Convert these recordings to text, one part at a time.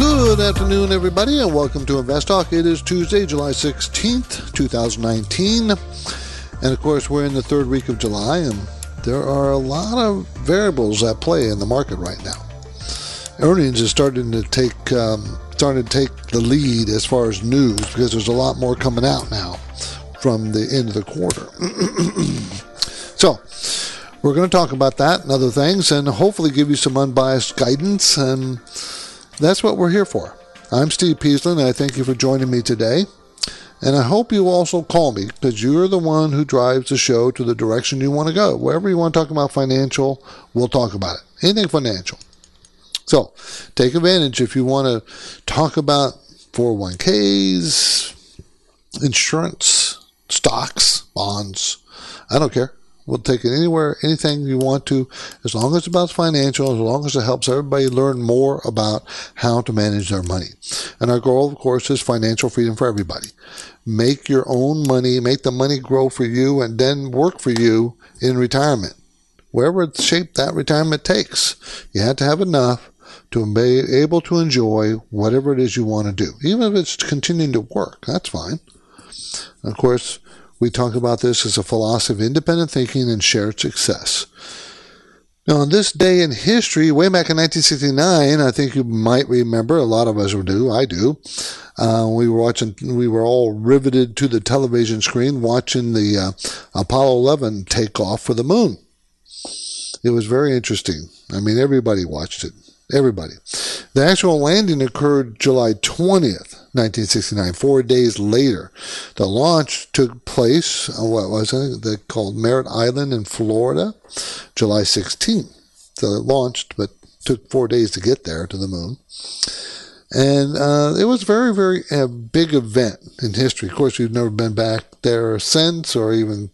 Good afternoon, everybody, and welcome to Invest Talk. It is Tuesday, July 16th, 2019. And of course, we're in the third week of July, and there are a lot of variables at play in the market right now. Earnings is starting to take um, starting to take the lead as far as news because there's a lot more coming out now from the end of the quarter. so, we're going to talk about that and other things, and hopefully give you some unbiased guidance and that's what we're here for. I'm Steve Peasley, and I thank you for joining me today. And I hope you also call me because you're the one who drives the show to the direction you want to go. Wherever you want to talk about financial, we'll talk about it. Anything financial. So take advantage if you want to talk about 401ks, insurance, stocks, bonds. I don't care. We'll take it anywhere, anything you want to, as long as it's about financial, as long as it helps everybody learn more about how to manage their money. And our goal, of course, is financial freedom for everybody. Make your own money, make the money grow for you, and then work for you in retirement. Wherever shape that retirement takes, you have to have enough to be able to enjoy whatever it is you want to do. Even if it's continuing to work, that's fine. Of course, we talk about this as a philosophy of independent thinking and shared success. Now, on this day in history, way back in 1969, I think you might remember, a lot of us do, I do, uh, we were watching, we were all riveted to the television screen watching the uh, Apollo 11 take off for the moon. It was very interesting. I mean, everybody watched it. Everybody. The actual landing occurred July 20th, 1969, four days later. The launch took place, what was it? They called Merritt Island in Florida, July 16th. So it launched, but took four days to get there to the moon. And uh, it was very, very a big event in history. Of course, we've never been back there since or even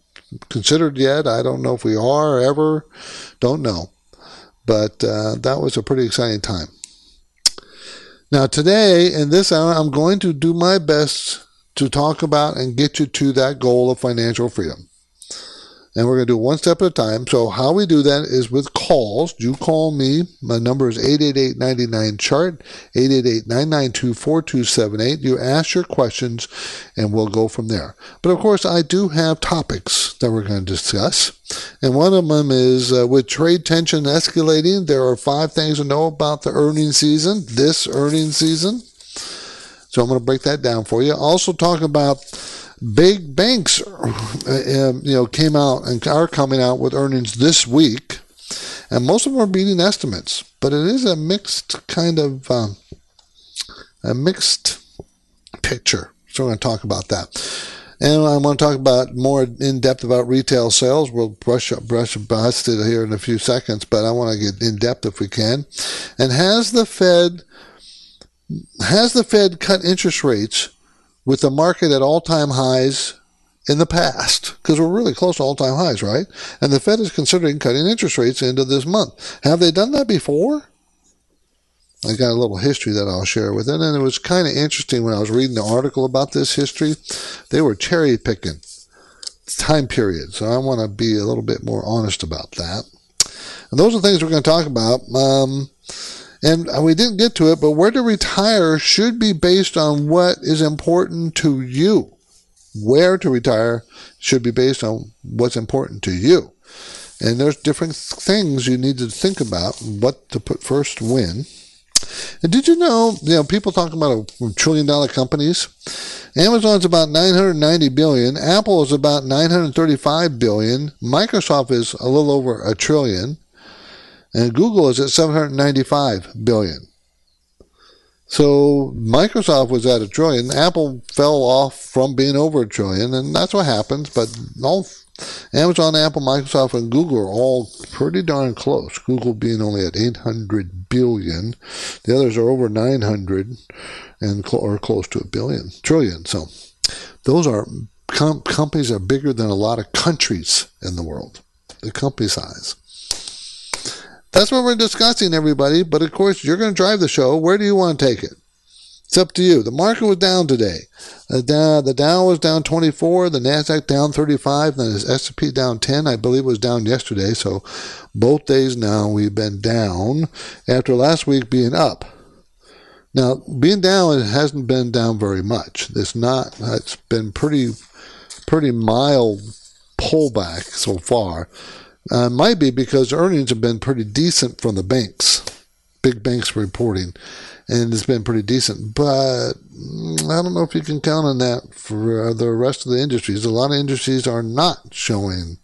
considered yet. I don't know if we are ever. Don't know. But uh, that was a pretty exciting time. Now, today, in this hour, I'm going to do my best to talk about and get you to that goal of financial freedom. And we're going to do one step at a time. So, how we do that is with calls. You call me. My number is 888 99 chart, 888 992 4278. You ask your questions, and we'll go from there. But of course, I do have topics that we're going to discuss. And one of them is uh, with trade tension escalating, there are five things to know about the earnings season, this earnings season. So, I'm going to break that down for you. Also, talk about big banks, uh, um, you know, came out and are coming out with earnings this week, and most of them are beating estimates. But it is a mixed kind of um, a mixed picture. So we're going to talk about that. And I want to talk about more in depth about retail sales. We'll brush up, brush past it here in a few seconds, but I want to get in depth if we can. And has the Fed has the Fed cut interest rates with the market at all time highs in the past, because we're really close to all time highs, right? And the Fed is considering cutting interest rates into this month. Have they done that before? I got a little history that I'll share with it. And it was kind of interesting when I was reading the article about this history. They were cherry picking time period. So I want to be a little bit more honest about that. And those are things we're going to talk about. Um, and uh, we didn't get to it, but where to retire should be based on what is important to you. Where to retire should be based on what's important to you. And there's different things you need to think about, what to put first when. And did you know, you know, people talk about trillion dollar companies. Amazon's about 990 billion. Apple is about 935 billion. Microsoft is a little over a trillion and Google is at 795 billion. So Microsoft was at a trillion. Apple fell off from being over a trillion, and that's what happens. But all Amazon, Apple, Microsoft, and Google are all pretty darn close. Google being only at 800 billion. The others are over 900 and cl- or close to a billion, trillion. So those are com- companies are bigger than a lot of countries in the world. The company size. That's what we're discussing, everybody. But of course, you're going to drive the show. Where do you want to take it? It's up to you. The market was down today. The Dow, was down 24, the Nasdaq down 35, then the S&P down 10. I believe was down yesterday. So both days now we've been down after last week being up. Now being down, it hasn't been down very much. It's not. It's been pretty, pretty mild pullback so far. Uh, might be because earnings have been pretty decent from the banks, big banks reporting and it's been pretty decent. But mm, I don't know if you can count on that for uh, the rest of the industries. A lot of industries are not showing,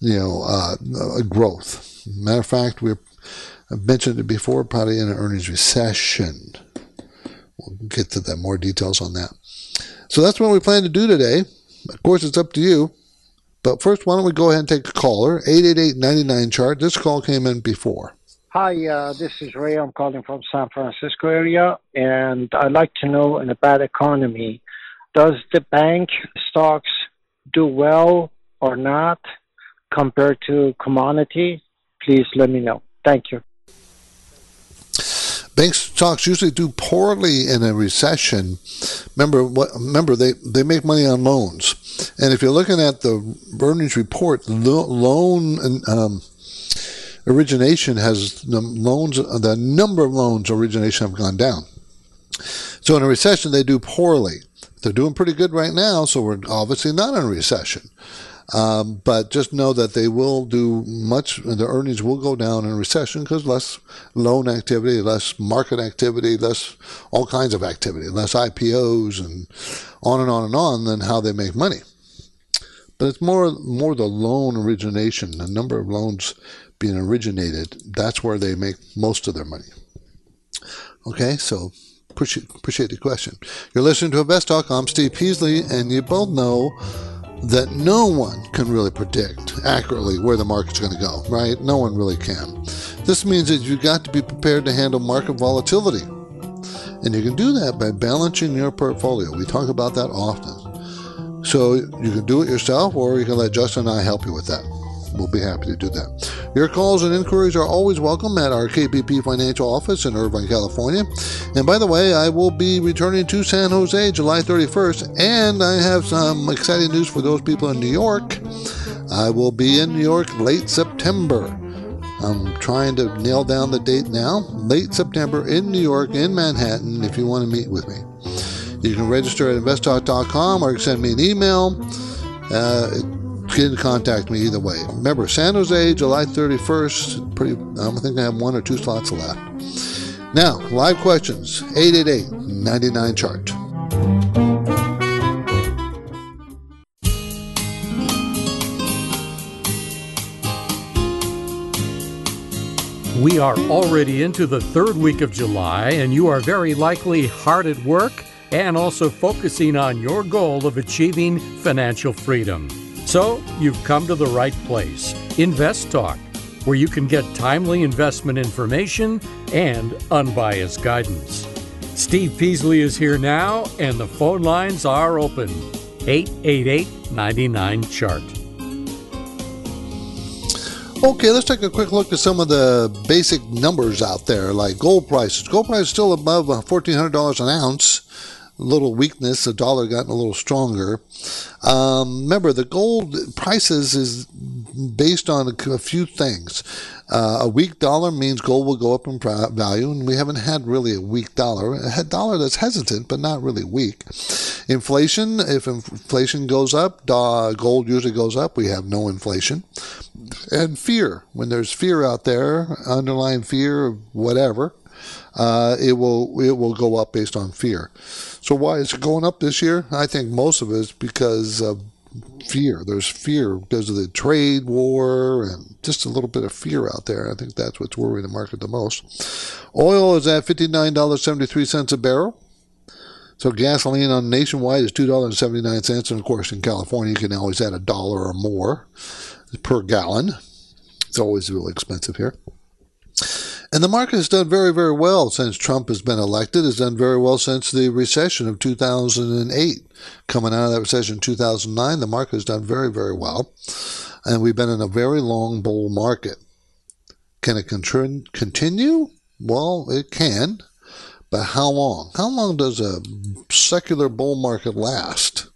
you know, uh, growth. Matter of fact, we're mentioned it before, probably in an earnings recession. We'll get to that more details on that. So that's what we plan to do today. Of course, it's up to you. But first, why don't we go ahead and take a caller? 888 chart. This call came in before. Hi, uh, this is Ray. I'm calling from San Francisco area, and I'd like to know in a bad economy, does the bank stocks do well or not compared to commodity? Please let me know. Thank you. Bank stocks usually do poorly in a recession. Remember, what, remember they, they make money on loans, and if you're looking at the earnings report, loan and um, origination has loans, the number of loans origination have gone down. So in a recession, they do poorly. They're doing pretty good right now, so we're obviously not in a recession. Um, but just know that they will do much, the earnings will go down in recession because less loan activity, less market activity, less all kinds of activity, less IPOs and on and on and on than how they make money. But it's more, more the loan origination, the number of loans being originated, that's where they make most of their money. Okay, so appreciate, appreciate the question. You're listening to Invest Talk. I'm Steve Peasley, and you both know that no one can really predict accurately where the market's going to go, right? No one really can. This means that you've got to be prepared to handle market volatility. And you can do that by balancing your portfolio. We talk about that often. So you can do it yourself, or you can let Justin and I help you with that. We'll be happy to do that. Your calls and inquiries are always welcome at our KPP Financial Office in Irvine, California. And by the way, I will be returning to San Jose July 31st, and I have some exciting news for those people in New York. I will be in New York late September. I'm trying to nail down the date now. Late September in New York, in Manhattan, if you want to meet with me. You can register at investtalk.com or send me an email. Uh, can contact me either way. Remember, San Jose, July 31st. Pretty, I think I have one or two slots left. Now, live questions 888 99 chart. We are already into the third week of July, and you are very likely hard at work and also focusing on your goal of achieving financial freedom. So, you've come to the right place Invest Talk, where you can get timely investment information and unbiased guidance. Steve Peasley is here now, and the phone lines are open 888 99 Chart. Okay, let's take a quick look at some of the basic numbers out there, like gold prices. Gold price is still above uh, $1,400 an ounce little weakness, the dollar gotten a little stronger. Um, remember, the gold prices is based on a, a few things. Uh, a weak dollar means gold will go up in value, and we haven't had really a weak dollar. A dollar that's hesitant, but not really weak. Inflation, if inflation goes up, gold usually goes up. We have no inflation. And fear, when there's fear out there, underlying fear, of whatever, uh, it will it will go up based on fear. So why is it going up this year? I think most of it is because of fear. There's fear because of the trade war and just a little bit of fear out there. I think that's what's worrying the market the most. Oil is at $59.73 a barrel. So gasoline on nationwide is two dollars and seventy nine cents, and of course in California you can always add a dollar or more per gallon. It's always really expensive here. And the market has done very, very well since Trump has been elected. Has done very well since the recession of 2008. Coming out of that recession in 2009, the market has done very, very well. And we've been in a very long bull market. Can it continue? Well, it can. But how long? How long does a secular bull market last?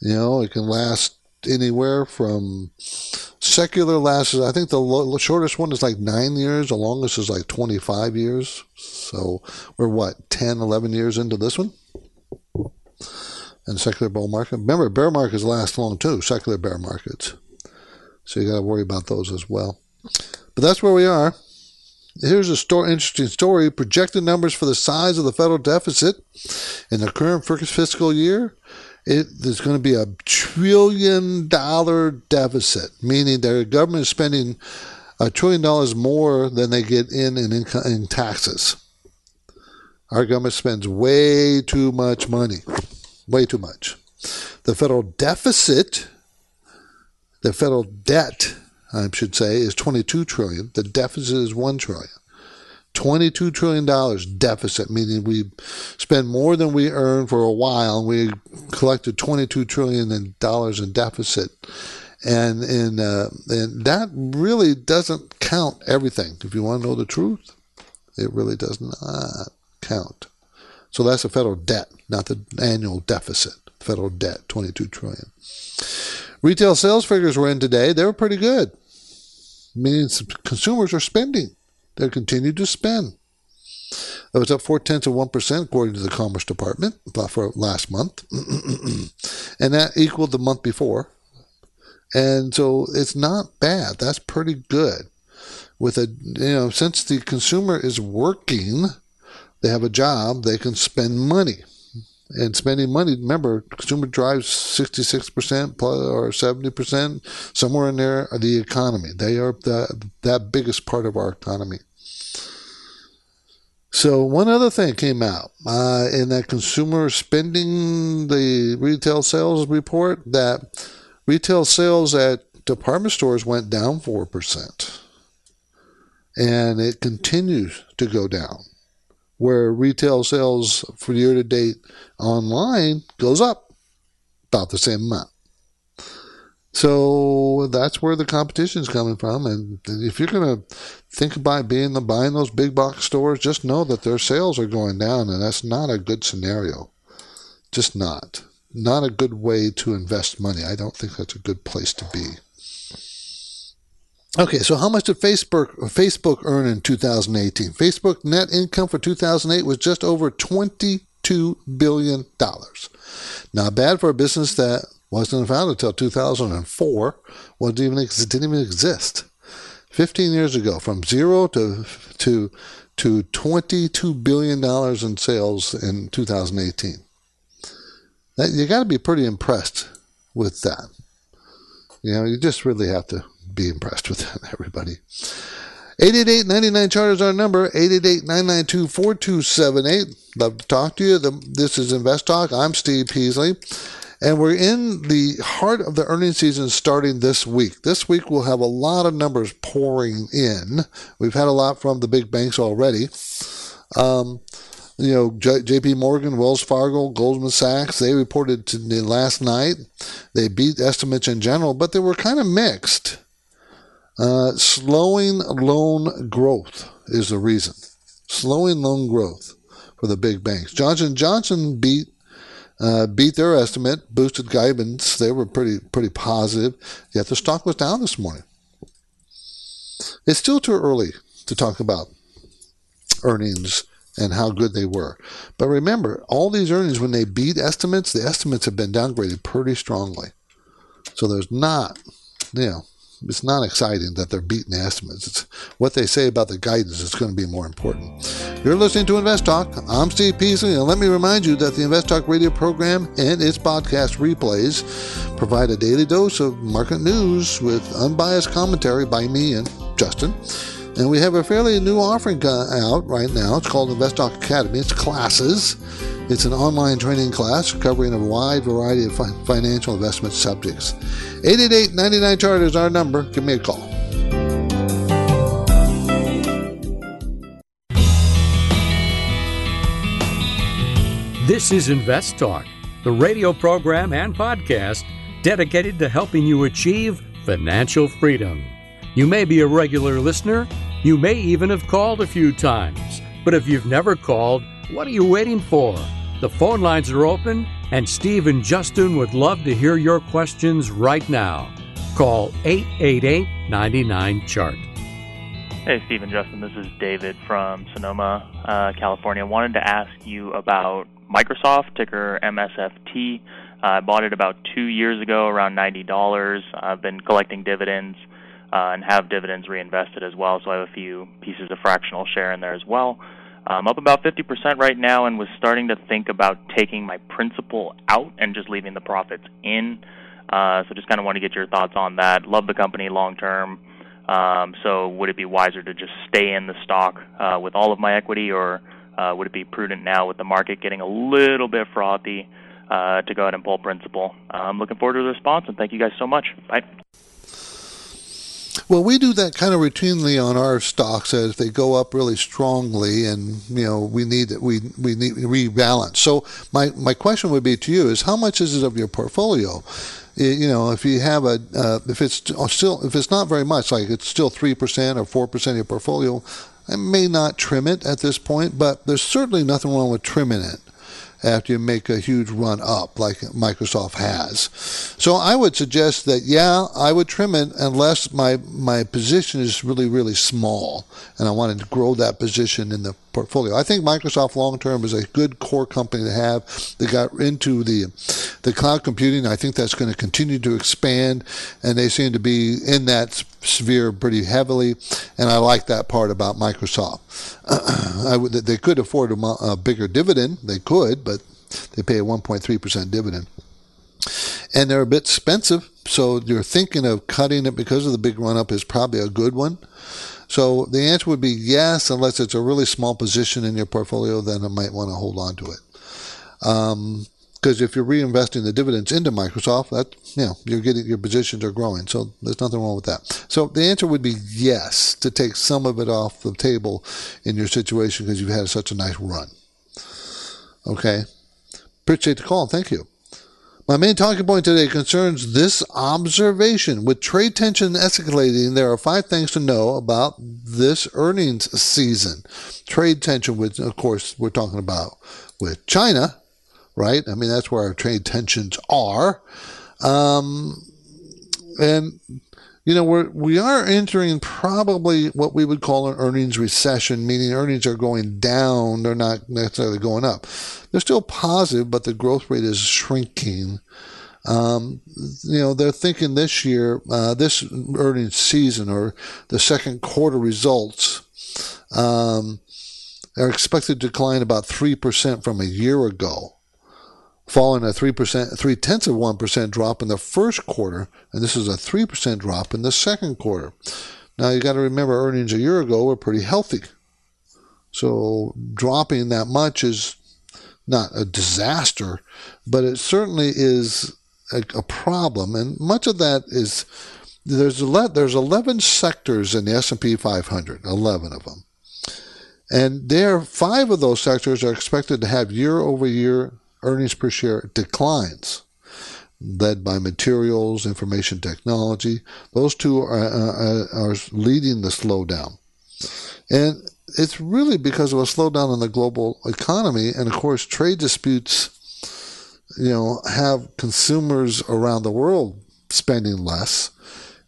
You know, it can last anywhere from secular lasts. I think the shortest one is like nine years. The longest is like 25 years. So we're what 10, 11 years into this one. And secular bull market. Remember, bear markets last long too. Secular bear markets. So you got to worry about those as well. But that's where we are. Here's a story, interesting story. Projected numbers for the size of the federal deficit in the current fiscal year it, there's going to be a trillion dollar deficit, meaning their government is spending a trillion dollars more than they get in in, in taxes. Our government spends way too much money, way too much. The federal deficit, the federal debt, I should say, is 22 trillion. The deficit is 1 trillion. $22 trillion deficit, meaning we spend more than we earn for a while, and we collected 22 trillion in dollars in deficit. And, and, uh, and that really doesn't count everything. If you want to know the truth, it really does not count. So that's the federal debt, not the annual deficit. Federal debt, 22 trillion. Retail sales figures were in today. They were pretty good. Meaning consumers are spending. They continued to spend. It was up four tenths of one percent according to the Commerce Department for last month, and that equaled the month before. And so it's not bad. That's pretty good. With a you know, since the consumer is working, they have a job, they can spend money. And spending money, remember, consumer drives 66% plus or 70%, somewhere in there, the economy. They are the, that biggest part of our economy. So one other thing came out uh, in that consumer spending, the retail sales report, that retail sales at department stores went down 4%. And it continues to go down where retail sales for year to date online goes up about the same amount. So that's where the competition is coming from. And if you're going to think about being the buying those big box stores, just know that their sales are going down, and that's not a good scenario. Just not. Not a good way to invest money. I don't think that's a good place to be. Okay, so how much did Facebook Facebook earn in 2018? Facebook net income for 2008 was just over 22 billion dollars. Not bad for a business that wasn't founded until 2004. wasn't even didn't even exist. 15 years ago, from zero to to to 22 billion dollars in sales in 2018. That, you got to be pretty impressed with that. You know, you just really have to be impressed with everybody. 888-99 chart is our number 888-992-4278 love to talk to you this is invest talk i'm steve peasley and we're in the heart of the earnings season starting this week this week we'll have a lot of numbers pouring in we've had a lot from the big banks already um, you know, J.P. Morgan, Wells Fargo, Goldman Sachs, they reported to last night. They beat estimates in general, but they were kind of mixed. Uh, slowing loan growth is the reason. Slowing loan growth for the big banks. Johnson Johnson beat uh, beat their estimate, boosted guidance. They were pretty pretty positive. Yet the stock was down this morning. It's still too early to talk about earnings and how good they were. But remember, all these earnings, when they beat estimates, the estimates have been downgraded pretty strongly. So there's not, you know, it's not exciting that they're beating estimates. It's what they say about the guidance that's going to be more important. You're listening to Invest Talk. I'm Steve Peasley, and let me remind you that the Invest Talk radio program and its podcast replays provide a daily dose of market news with unbiased commentary by me and Justin. And we have a fairly new offering out right now. It's called Invest Talk Academy. It's classes. It's an online training class covering a wide variety of financial investment subjects. 888 99 Chart is our number. Give me a call. This is Invest Talk, the radio program and podcast dedicated to helping you achieve financial freedom. You may be a regular listener. You may even have called a few times. But if you've never called, what are you waiting for? The phone lines are open, and Steve and Justin would love to hear your questions right now. Call 888 99 Chart. Hey, Steve and Justin. This is David from Sonoma, uh, California. I wanted to ask you about Microsoft, ticker MSFT. Uh, I bought it about two years ago, around $90. I've been collecting dividends uh, and have dividends reinvested as well. So I have a few pieces of fractional share in there as well. I'm up about 50% right now and was starting to think about taking my principal out and just leaving the profits in. Uh, so just kind of want to get your thoughts on that. Love the company long term. Um, so would it be wiser to just stay in the stock uh, with all of my equity, or uh, would it be prudent now with the market getting a little bit frothy uh, to go ahead and pull principal? I'm looking forward to the response, and thank you guys so much. Bye. Well, we do that kind of routinely on our stocks as they go up really strongly, and you know we need that we we need rebalance. So my my question would be to you is how much is it of your portfolio? You know, if you have a uh, if it's still if it's not very much, like it's still three percent or four percent of your portfolio, I may not trim it at this point, but there's certainly nothing wrong with trimming it after you make a huge run up like Microsoft has. So I would suggest that yeah, I would trim it unless my my position is really really small and I wanted to grow that position in the portfolio. I think Microsoft long term is a good core company to have. They got into the the cloud computing. I think that's going to continue to expand, and they seem to be in that sphere pretty heavily. And I like that part about Microsoft. Would, they could afford a, a bigger dividend. They could, but they pay a 1.3 percent dividend and they're a bit expensive. So you're thinking of cutting it because of the big run up is probably a good one. So the answer would be yes, unless it's a really small position in your portfolio, then I might want to hold on to it. Um, because if you're reinvesting the dividends into Microsoft, that you know you're getting your positions are growing, so there's nothing wrong with that. So the answer would be yes to take some of it off the table in your situation because you've had such a nice run. Okay, appreciate the call. Thank you. My main talking point today concerns this observation. With trade tension escalating, there are five things to know about this earnings season. Trade tension, which of course we're talking about with China, right? I mean, that's where our trade tensions are. Um, and you know, we're we are entering probably what we would call an earnings recession, meaning earnings are going down; they're not necessarily going up. They're still positive, but the growth rate is shrinking. Um, you know, they're thinking this year, uh, this earnings season or the second quarter results um, are expected to decline about three percent from a year ago falling a 3%, 3 tenths of 1% drop in the first quarter, and this is a 3% drop in the second quarter. Now you got to remember earnings a year ago were pretty healthy. So dropping that much is not a disaster, but it certainly is a, a problem. And much of that is there's there's 11 sectors in the S&P 500, 11 of them. And there, five of those sectors are expected to have year over year earnings per share declines, led by materials, information technology. Those two are, are, are leading the slowdown. And it's really because of a slowdown in the global economy. And of course, trade disputes, you know, have consumers around the world spending less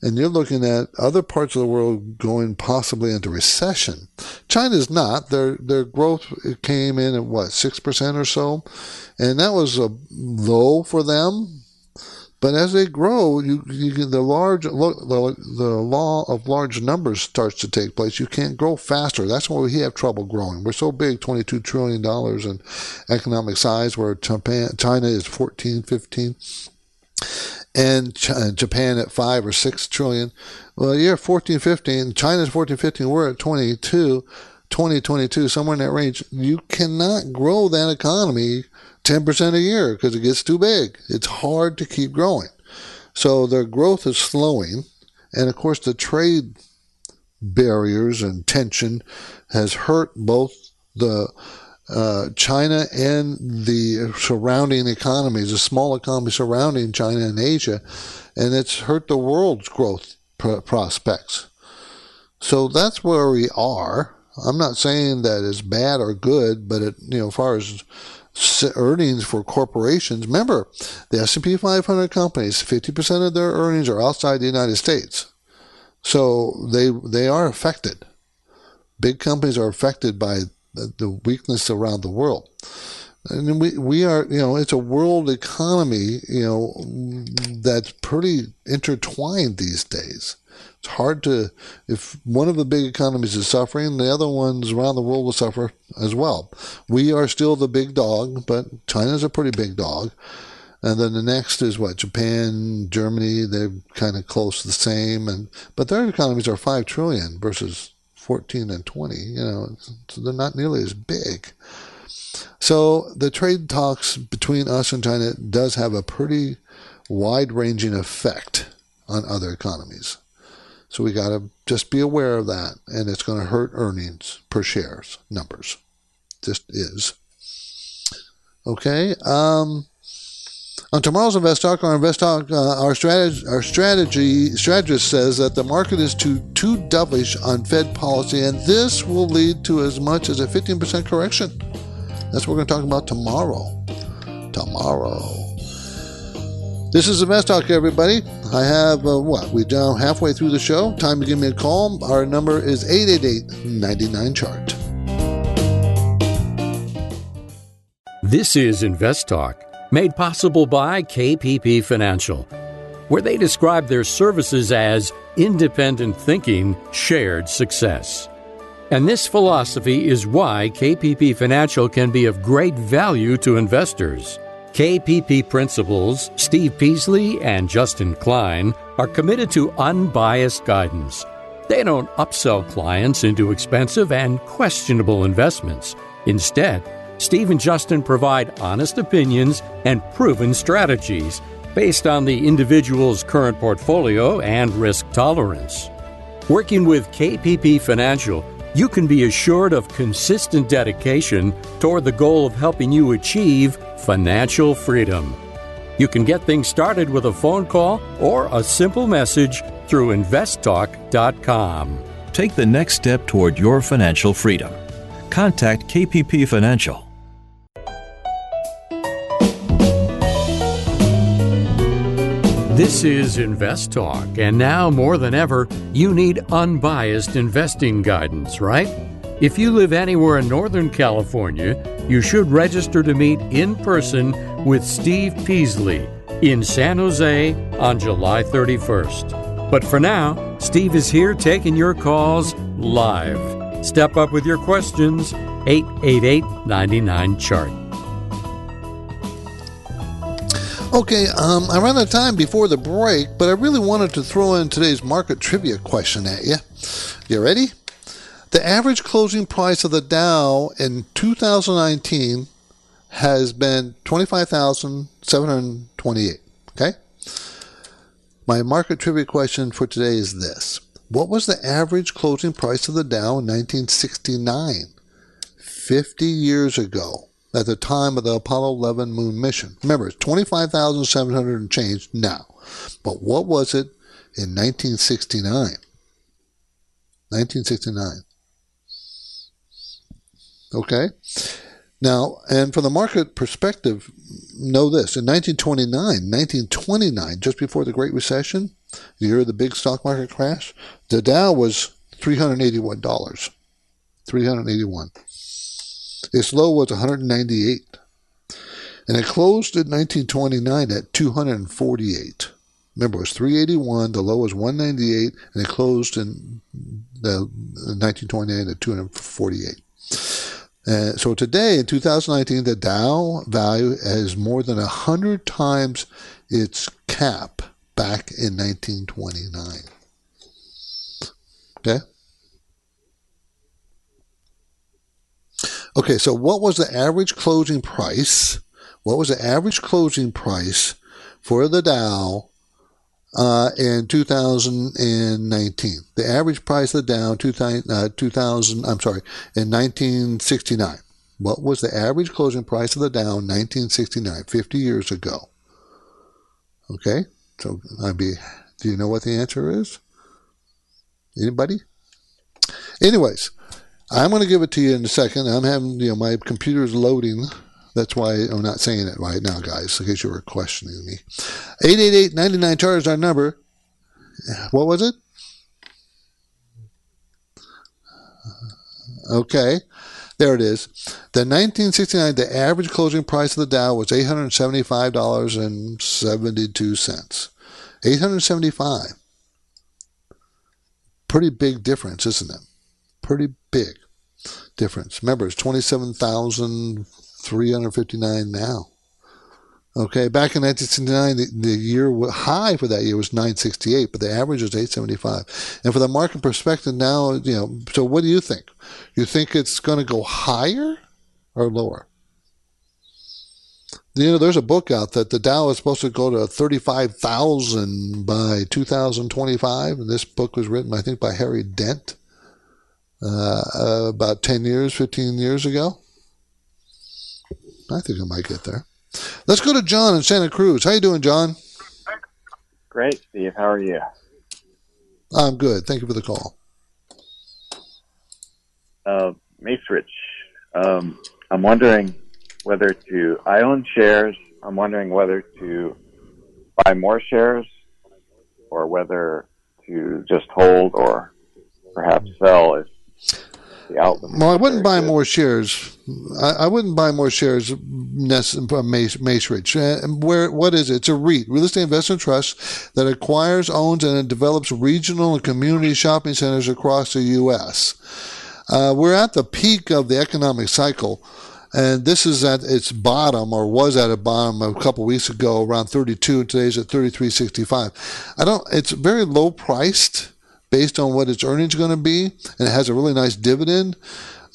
and you're looking at other parts of the world going possibly into recession. China's not. Their their growth came in at what six percent or so, and that was a low for them. But as they grow, you, you the large the, the law of large numbers starts to take place. You can't grow faster. That's why we have trouble growing. We're so big, 22 trillion dollars in economic size, where China is 14, 15 and Ch- uh, Japan at 5 or 6 trillion. Well, you're 14, 15, China's 14, 15, we're at 22, 2022, somewhere in that range. You cannot grow that economy 10% a year because it gets too big. It's hard to keep growing. So their growth is slowing. And of course, the trade barriers and tension has hurt both the uh, China and the surrounding economies, the small economies surrounding China and Asia, and it's hurt the world's growth pr- prospects. So that's where we are. I'm not saying that it's bad or good, but it, you know, as far as earnings for corporations, remember the S&P 500 companies, 50% of their earnings are outside the United States. So they they are affected. Big companies are affected by the weakness around the world. And we, we are, you know, it's a world economy, you know, that's pretty intertwined these days. It's hard to, if one of the big economies is suffering, the other ones around the world will suffer as well. We are still the big dog, but China's a pretty big dog. And then the next is what Japan, Germany. They're kind of close to the same, and but their economies are five trillion versus 14 and 20. You know, so they're not nearly as big. So the trade talks between us and China does have a pretty wide-ranging effect on other economies. So we got to just be aware of that, and it's going to hurt earnings per shares numbers. Just is. Okay. Um, on tomorrow's Invest Talk, our Invest Talk, uh, our strategy, our strategy strategist says that the market is too too dovish on Fed policy, and this will lead to as much as a 15% correction. That's what we're going to talk about tomorrow. Tomorrow. This is Invest Talk, everybody. I have uh, what? We're down halfway through the show. Time to give me a call. Our number is 888 99 Chart. This is Invest Talk made possible by KPP Financial, where they describe their services as independent thinking, shared success. And this philosophy is why KPP Financial can be of great value to investors. KPP principals Steve Peasley and Justin Klein are committed to unbiased guidance. They don't upsell clients into expensive and questionable investments. Instead, Steve and Justin provide honest opinions and proven strategies based on the individual's current portfolio and risk tolerance. Working with KPP Financial, you can be assured of consistent dedication toward the goal of helping you achieve financial freedom. You can get things started with a phone call or a simple message through investtalk.com. Take the next step toward your financial freedom. Contact KPP Financial This is Invest Talk, and now more than ever, you need unbiased investing guidance, right? If you live anywhere in Northern California, you should register to meet in person with Steve Peasley in San Jose on July 31st. But for now, Steve is here taking your calls live. Step up with your questions, 888 99 Chart. Okay, um, I ran out of time before the break, but I really wanted to throw in today's market trivia question at you. You ready? The average closing price of the Dow in 2019 has been 25,728. Okay? My market trivia question for today is this What was the average closing price of the Dow in 1969? 50 years ago at the time of the Apollo 11 moon mission. Remember, it's 25,700 and change now. But what was it in 1969? 1969. Okay? Now, and from the market perspective, know this. In 1929, 1929, just before the Great Recession, the year of the big stock market crash, the Dow was $381. 381. Its low was 198. And it closed in 1929 at 248. Remember, it was 381, the low was 198, and it closed in the 1929 at 248. Uh, so today in 2019, the Dow value is more than 100 times its cap back in 1929. Okay? Okay, so what was the average closing price? What was the average closing price for the Dow uh, in 2019. The average price of the Dow 2000, uh, 2000, I'm sorry, in 1969. What was the average closing price of the Dow in 1969, 50 years ago? Okay, so I'd be, do you know what the answer is? Anybody? Anyways, I'm going to give it to you in a second. I'm having, you know, my computer's loading that's why I'm not saying it right now, guys, in case you were questioning me. 888-99 chart is our number. What was it? Okay, there it is. The 1969, the average closing price of the Dow was $875.72. 875. Pretty big difference, isn't it? Pretty big difference. Remember, it's 27,359 now. Okay, back in 1969, the, the year high for that year was 968, but the average was 875. And for the market perspective now, you know, so what do you think? You think it's going to go higher or lower? You know, there's a book out that the Dow is supposed to go to 35,000 by 2025. And this book was written, I think, by Harry Dent uh, about 10 years, 15 years ago. I think I might get there. Let's go to John in Santa Cruz. How you doing, John? Great, Steve. How are you? I'm good. Thank you for the call. Uh, Macerich, um, I'm wondering whether to. I own shares. I'm wondering whether to buy more shares or whether to just hold or perhaps sell if Well, I wouldn't buy good. more shares. I, I, wouldn't buy more shares. Macerich. Uh, where what is it? It's a REIT, real estate investment trust, that acquires, owns, and develops regional and community shopping centers across the U.S. Uh, we're at the peak of the economic cycle. And this is at its bottom, or was at a bottom a couple weeks ago, around 32, and today's at 33.65. I don't. It's very low priced based on what its earnings are going to be, and it has a really nice dividend.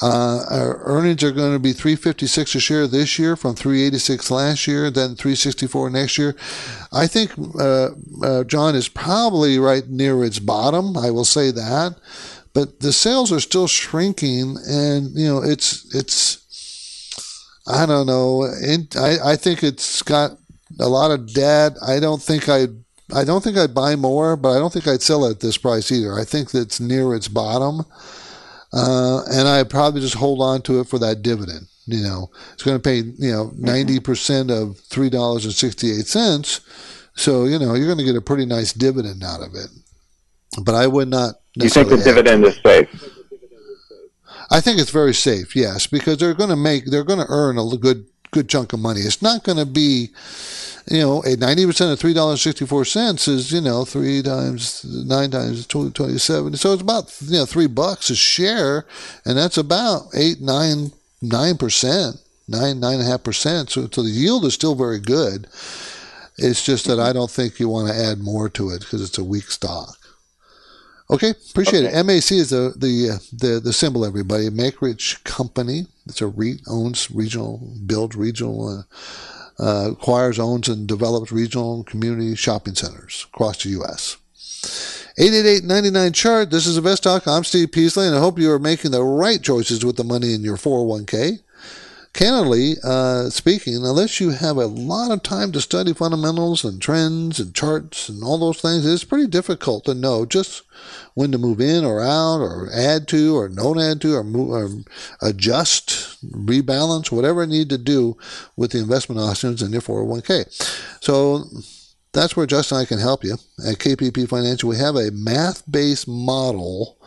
Uh, our earnings are going to be 356 a share this year from 386 last year, then 364 next year. I think uh, uh, John is probably right near its bottom. I will say that, but the sales are still shrinking, and you know it's it's. I don't know. I I think it's got a lot of debt. I don't think I I don't think I'd buy more, but I don't think I'd sell it at this price either. I think that's near its bottom. Uh, and I'd probably just hold on to it for that dividend. You know, it's going to pay, you know, 90% of $3.68. So, you know, you're going to get a pretty nice dividend out of it. But I would not. You think the dividend is safe? I think it's very safe, yes, because they're going to make, they're going to earn a good, good chunk of money. It's not going to be, you know, a 90% of $3.64 is, you know, three times, nine times 27. So it's about, you know, three bucks a share. And that's about eight, nine, nine percent, nine, nine and a half percent. So, so the yield is still very good. It's just that I don't think you want to add more to it because it's a weak stock. Okay, appreciate okay. it. MAC is the the the the symbol. Everybody, Macerich Company. It's a REIT owns regional, builds regional uh, uh, acquires, owns, and develops regional and community shopping centers across the U.S. 888-99 chart. This is Invest Talk. I'm Steve Peasley, and I hope you are making the right choices with the money in your 401k candidly uh, speaking, unless you have a lot of time to study fundamentals and trends and charts and all those things, it's pretty difficult to know just when to move in or out or add to or don't add to or, move, or adjust, rebalance, whatever you need to do with the investment options in your 401k. So that's where Justin and I can help you. At KPP Financial, we have a math based model,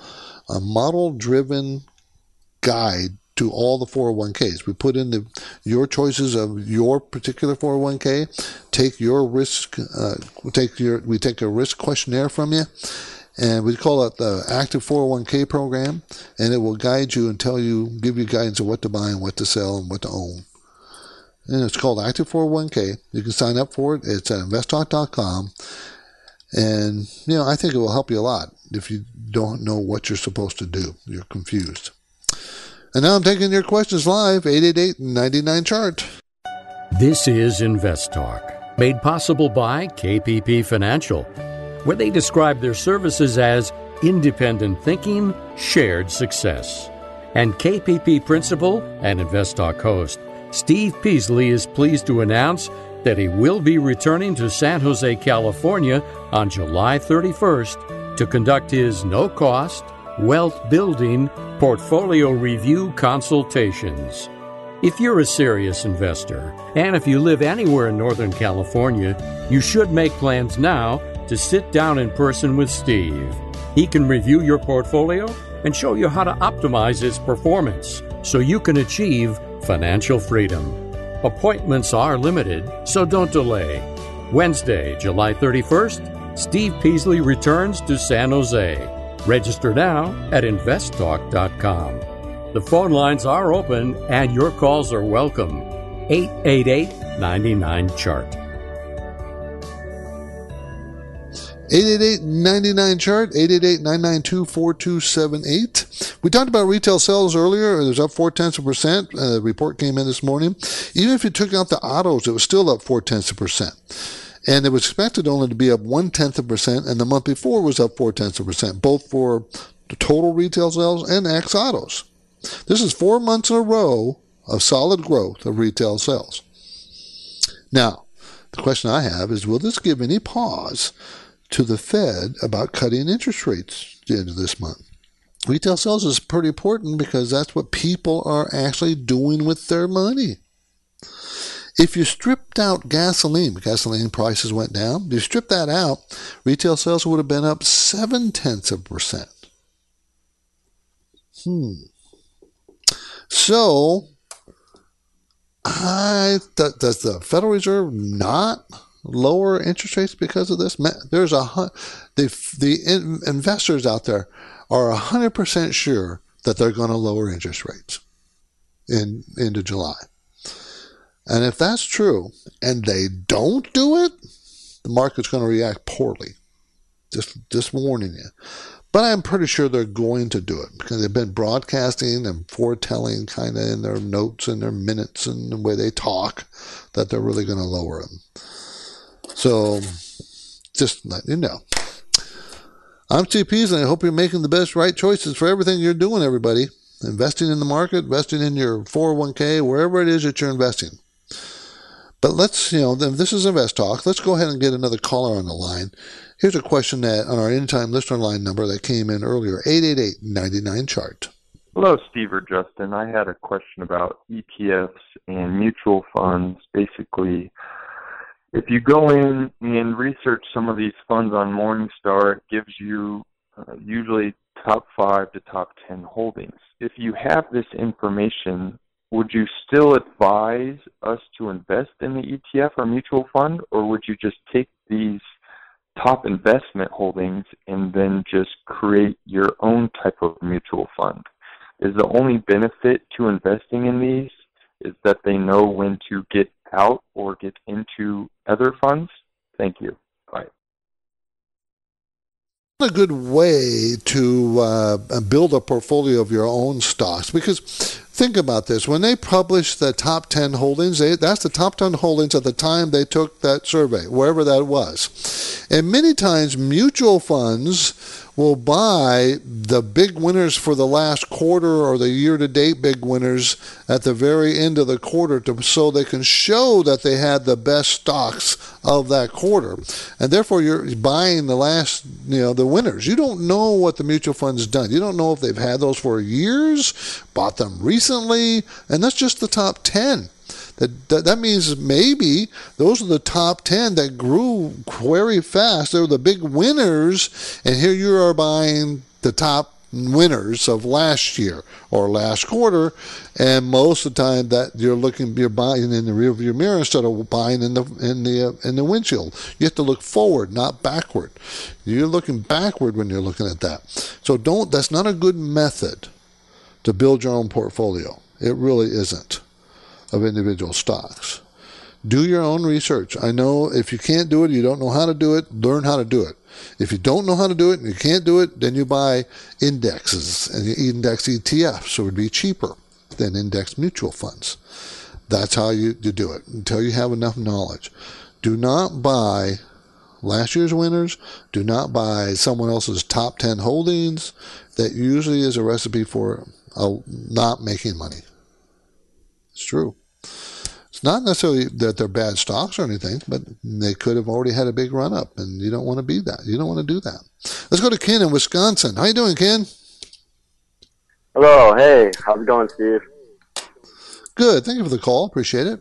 a model driven guide to all the 401ks. We put in the your choices of your particular 401k. Take your risk. Uh, take your we take a risk questionnaire from you, and we call it the Active 401k program, and it will guide you and tell you, give you guidance of what to buy and what to sell and what to own. And it's called Active 401k. You can sign up for it. It's at investtalk.com. And, you know, I think it will help you a lot if you don't know what you're supposed to do. You're confused. And now I'm taking your questions live, 888 99 chart. This is Invest Talk, made possible by KPP Financial, where they describe their services as independent thinking, shared success. And KPP principal and Invest Talk host Steve Peasley is pleased to announce that he will be returning to San Jose, California on July 31st to conduct his no cost wealth building portfolio review consultations. If you're a serious investor, and if you live anywhere in Northern California, you should make plans now to sit down in person with Steve. He can review your portfolio and show you how to optimize its performance so you can achieve financial freedom. Appointments are limited, so don't delay. Wednesday, July 31st, Steve Peasley returns to San Jose. Register now at investtalk.com. The phone lines are open and your calls are welcome. 888 99 Chart. 888-99 chart 888-992-4278 we talked about retail sales earlier it was up four tenths of percent uh, the report came in this morning even if you took out the autos it was still up four tenths of percent and it was expected only to be up one tenth of percent, and the month before was up four tenths of percent, both for the total retail sales and ex autos. This is four months in a row of solid growth of retail sales. Now, the question I have is will this give any pause to the Fed about cutting interest rates at the end of this month? Retail sales is pretty important because that's what people are actually doing with their money. If you stripped out gasoline, gasoline prices went down. If you strip that out, retail sales would have been up seven tenths of a percent. Hmm. So, I th- does the Federal Reserve not lower interest rates because of this? There's a the the in, investors out there are hundred percent sure that they're going to lower interest rates in into July. And if that's true and they don't do it, the market's going to react poorly. Just, just warning you. But I'm pretty sure they're going to do it because they've been broadcasting and foretelling kind of in their notes and their minutes and the way they talk that they're really going to lower them. So just let you know. I'm Pease, and I hope you're making the best right choices for everything you're doing, everybody. Investing in the market, investing in your 401k, wherever it is that you're investing. But let's, you know, this is Invest Talk. Let's go ahead and get another caller on the line. Here's a question that on our anytime listener line number that came in earlier 888 99 chart. Hello, Steve or Justin. I had a question about ETFs and mutual funds. Basically, if you go in and research some of these funds on Morningstar, it gives you uh, usually top five to top 10 holdings. If you have this information, would you still advise us to invest in the ETF or mutual fund, or would you just take these top investment holdings and then just create your own type of mutual fund? Is the only benefit to investing in these is that they know when to get out or get into other funds? Thank you. Bye a good way to uh, build a portfolio of your own stocks because think about this when they publish the top 10 holdings they, that's the top 10 holdings at the time they took that survey wherever that was and many times mutual funds will buy the big winners for the last quarter or the year to date big winners at the very end of the quarter to, so they can show that they had the best stocks of that quarter. And therefore you're buying the last, you know, the winners. You don't know what the mutual fund's done. You don't know if they've had those for years, bought them recently, and that's just the top 10. That, that, that means maybe those are the top 10 that grew very fast. They were the big winners, and here you are buying the top winners of last year or last quarter, and most of the time that you're looking, you're buying in the rearview mirror instead of buying in the in the uh, in the windshield. You have to look forward, not backward. You're looking backward when you're looking at that. So don't. That's not a good method to build your own portfolio. It really isn't of individual stocks. Do your own research. I know if you can't do it, you don't know how to do it, learn how to do it. If you don't know how to do it and you can't do it, then you buy indexes and index ETFs, so it would be cheaper than index mutual funds. That's how you, you do it until you have enough knowledge. Do not buy last year's winners. Do not buy someone else's top 10 holdings. That usually is a recipe for uh, not making money. It's true. It's not necessarily that they're bad stocks or anything, but they could have already had a big run up, and you don't want to be that. You don't want to do that. Let's go to Ken in Wisconsin. How you doing, Ken? Hello. Hey, how's it going, Steve? Good. Thank you for the call. Appreciate it.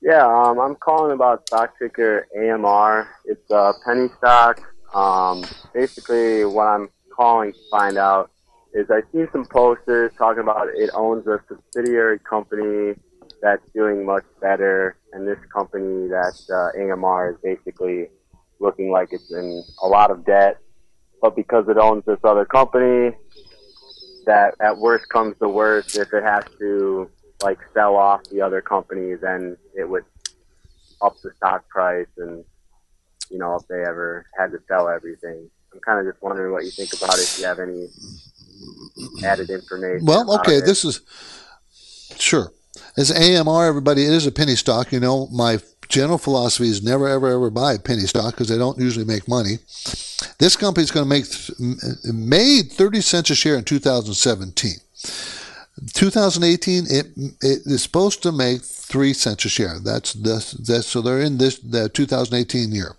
Yeah, um, I'm calling about stock ticker AMR. It's a penny stock. Um, basically, what I'm calling to find out is I've seen some posters talking about it owns a subsidiary company that's doing much better, and this company that uh, AMR is basically looking like it's in a lot of debt, but because it owns this other company, that at worst comes the worst, if it has to like sell off the other company, then it would up the stock price, and you know if they ever had to sell everything. I'm kind of just wondering what you think about it. If you have any added information. Well, okay, this is sure. As AMR, everybody, it is a penny stock. You know, my general philosophy is never, ever, ever buy a penny stock because they don't usually make money. This company is going to make made 30 cents a share in 2017. 2018, it it is supposed to make three cents a share. That's this. That's so they're in this the 2018 year.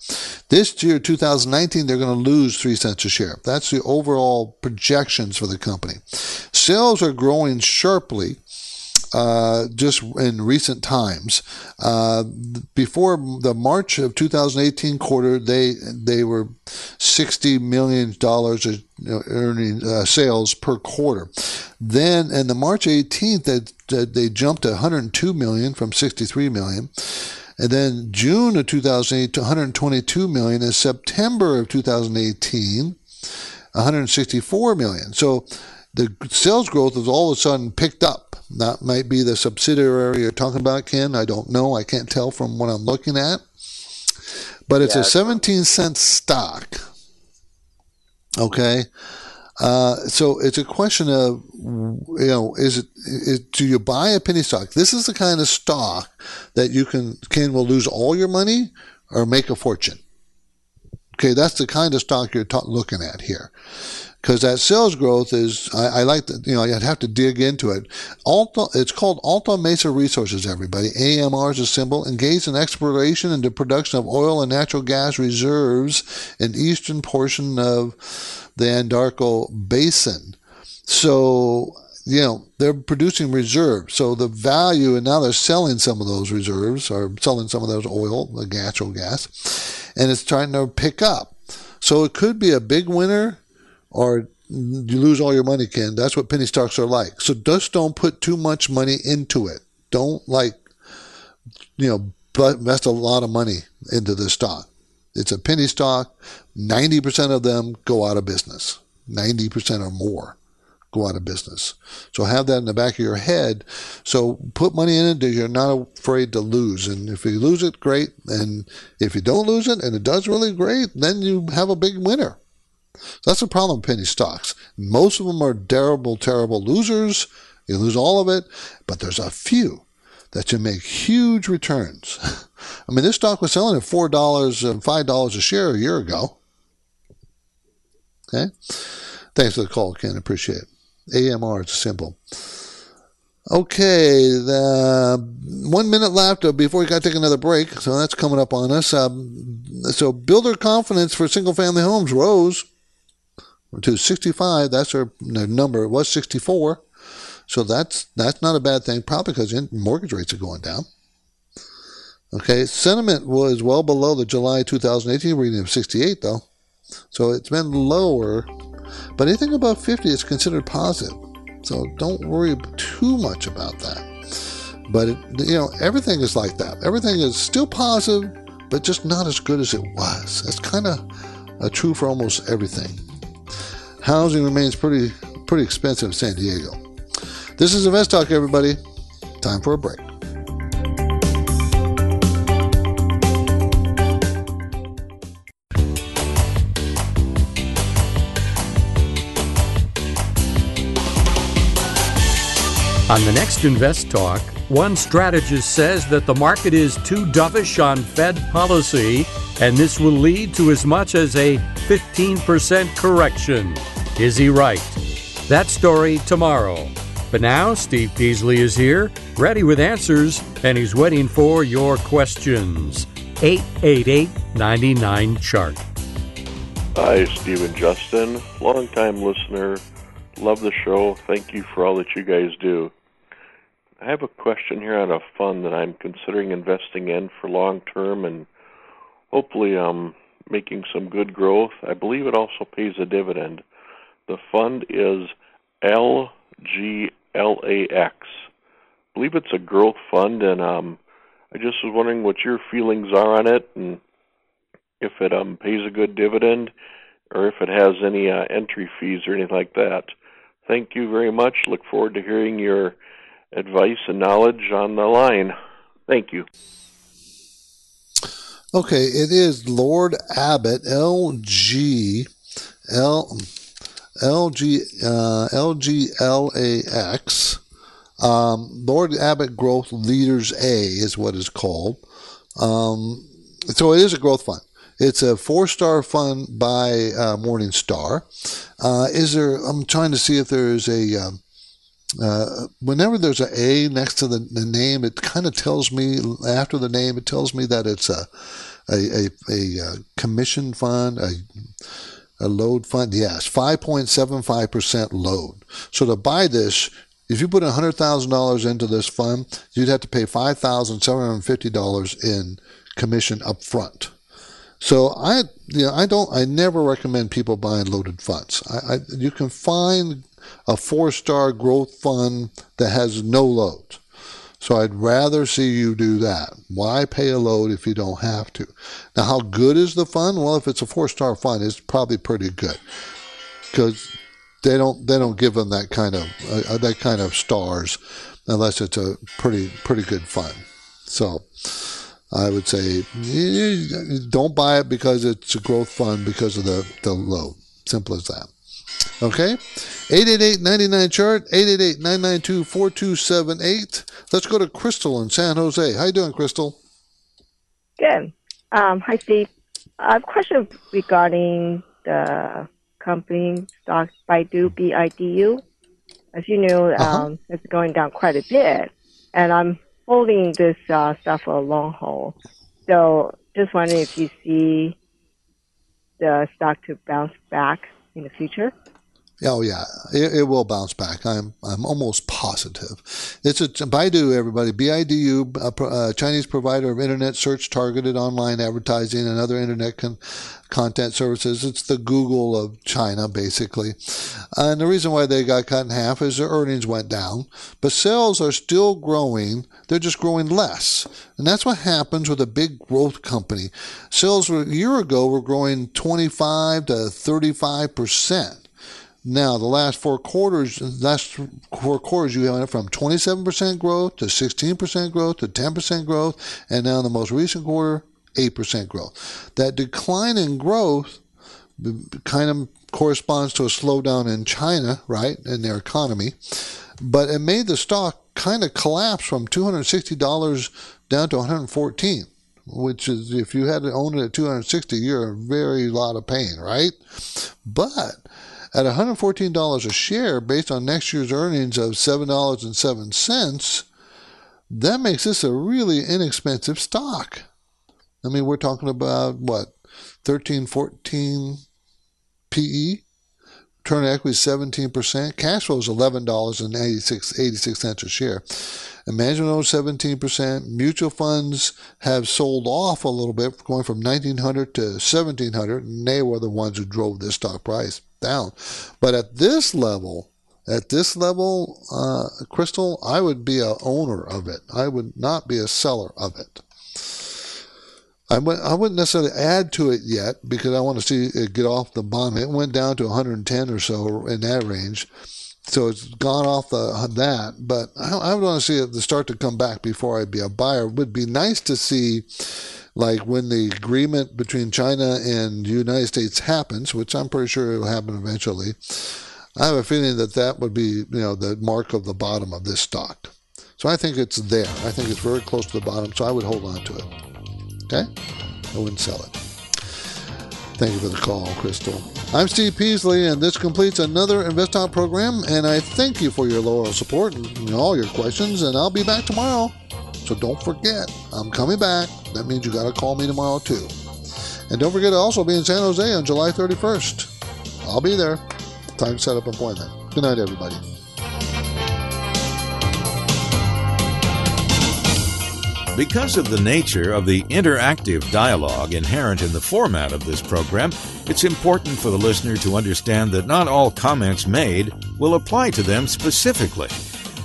This year, 2019, they're going to lose three cents a share. That's the overall projections for the company. Sales are growing sharply uh, just in recent times. Uh, before the March of 2018 quarter, they they were 60 million dollars earning uh, sales per quarter. Then, in the March 18th, they, they jumped to 102 million from 63 million. And then June of 2008 to 122 million. And September of 2018, 164 million. So the sales growth has all of a sudden picked up that might be the subsidiary you're talking about, Ken. I don't know. I can't tell from what I'm looking at. But it's yeah. a 17 cent stock. Okay. Uh, so it's a question of, you know, is it, is, do you buy a penny stock? This is the kind of stock that you can, Ken will lose all your money or make a fortune. Okay. That's the kind of stock you're ta- looking at here because that sales growth is I, I, like that, you know I'd have to dig into it. Alta, it's called Alta Mesa Resources. Everybody, AMR is a symbol. Engaged in exploration and the production of oil and natural gas reserves in eastern portion of the Anadarko Basin. So you know they're producing reserves. So the value, and now they're selling some of those reserves or selling some of those oil, the natural gas, and it's trying to pick up. So it could be a big winner or you lose all your money, Ken. That's what penny stocks are like. So just don't put too much money into it. Don't like, you know, invest a lot of money into the stock. It's a penny stock. 90% of them go out of business. 90% or more go out of business. So have that in the back of your head. So put money in it that you're not afraid to lose. And if you lose it, great. And if you don't lose it and it does really great, then you have a big winner. So that's the problem with penny stocks. Most of them are terrible, terrible losers. You lose all of it, but there's a few that you make huge returns. I mean, this stock was selling at four dollars and five dollars a share a year ago. Okay, thanks for the call, Ken. Appreciate it. AMR, it's simple. Okay, the one minute left before we got to take another break, so that's coming up on us. Um, so, builder confidence for single family homes rose to 65. That's our number. It was 64. So that's that's not a bad thing, probably because mortgage rates are going down. Okay, sentiment was well below the July 2018 reading of 68, though. So it's been lower but anything above 50 is considered positive. So don't worry too much about that. But it, you know, everything is like that. Everything is still positive, but just not as good as it was. That's kind of true for almost everything. Housing remains pretty pretty expensive in San Diego. This is Invest Talk, everybody. Time for a break. On the next Invest Talk, one strategist says that the market is too dovish on Fed policy, and this will lead to as much as a 15% correction. Is he right? That story tomorrow. But now, Steve Peasley is here, ready with answers, and he's waiting for your questions. 888 99 Chart. Hi, Stephen Justin, longtime listener. Love the show. Thank you for all that you guys do. I have a question here on a fund that I'm considering investing in for long term and hopefully um making some good growth. I believe it also pays a dividend. The fund is LGLAX. I believe it's a growth fund and um I just was wondering what your feelings are on it and if it um pays a good dividend or if it has any uh, entry fees or anything like that. Thank you very much. Look forward to hearing your advice and knowledge on the line. Thank you. Okay, it is Lord Abbett, LG, L, LG, uh, LGLAX. Um, Lord Abbett Growth Leaders A is what it's called. Um, so it is a growth fund. It's a four-star fund by uh, Morningstar. Uh, is there? I'm trying to see if there's a. Um, uh, whenever there's an A next to the, the name, it kind of tells me after the name, it tells me that it's a a, a, a uh, commission fund, a, a load fund. Yes, 5.75% load. So to buy this, if you put $100,000 into this fund, you'd have to pay $5,750 in commission up front. So I, you know, I don't, I never recommend people buying loaded funds. I, I you can find a four star growth fund that has no load. So I'd rather see you do that. Why pay a load if you don't have to? Now, how good is the fund? Well, if it's a four star fund, it's probably pretty good because they don't they don't give them that kind of uh, that kind of stars unless it's a pretty pretty good fund. So I would say don't buy it because it's a growth fund because of the the load. Simple as that. Okay? 888 chart 888-992-4278. Let's go to Crystal in San Jose. How you doing, Crystal? Good. Um, hi, Steve. I have a question regarding the company stock Baidu, B-I-D-U. As you know, uh-huh. um, it's going down quite a bit, and I'm holding this uh, stuff for a long haul. So just wondering if you see the stock to bounce back in the future. Oh yeah, it, it, will bounce back. I'm I'm almost positive. It's a Baidu, everybody. B-I-D-U, a, Chinese provider of internet search targeted online advertising and other internet con- content services. It's the Google of China, basically. And the reason why they got cut in half is their earnings went down, but sales are still growing. They're just growing less, and that's what happens with a big growth company. Sales a year ago were growing 25 to 35 percent now, the last four quarters, last four quarters, you went from 27% growth to 16% growth to 10% growth, and now in the most recent quarter, 8% growth. That decline in growth kind of corresponds to a slowdown in China, right, in their economy, but it made the stock kind of collapse from $260 down to 114 which is if you had to own it at 260 you're in very lot of pain right but at $114 a share, based on next year's earnings of $7.07, that makes this a really inexpensive stock. I mean, we're talking about what, 13, 14 PE? Return on equity 17%. Cash flow is $11.86 86 a share. And management owns 17%. Mutual funds have sold off a little bit, going from 1900 to 1700 and they were the ones who drove this stock price. Down. But at this level, at this level, uh, Crystal, I would be a owner of it. I would not be a seller of it. I wouldn't, I wouldn't necessarily add to it yet because I want to see it get off the bottom. It went down to 110 or so in that range. So it's gone off the, that, but I, I would want to see it start to come back before I'd be a buyer. It would be nice to see, like when the agreement between China and the United States happens, which I'm pretty sure it will happen eventually. I have a feeling that that would be, you know, the mark of the bottom of this stock. So I think it's there. I think it's very close to the bottom. So I would hold on to it. Okay? I wouldn't sell it. Thank you for the call, Crystal. I'm Steve Peasley, and this completes another Invest Talk program. And I thank you for your loyal support and all your questions. And I'll be back tomorrow. So don't forget, I'm coming back. That means you got to call me tomorrow, too. And don't forget to also be in San Jose on July 31st. I'll be there. Time to set up appointment. Good night, everybody. Because of the nature of the interactive dialogue inherent in the format of this program, it's important for the listener to understand that not all comments made will apply to them specifically.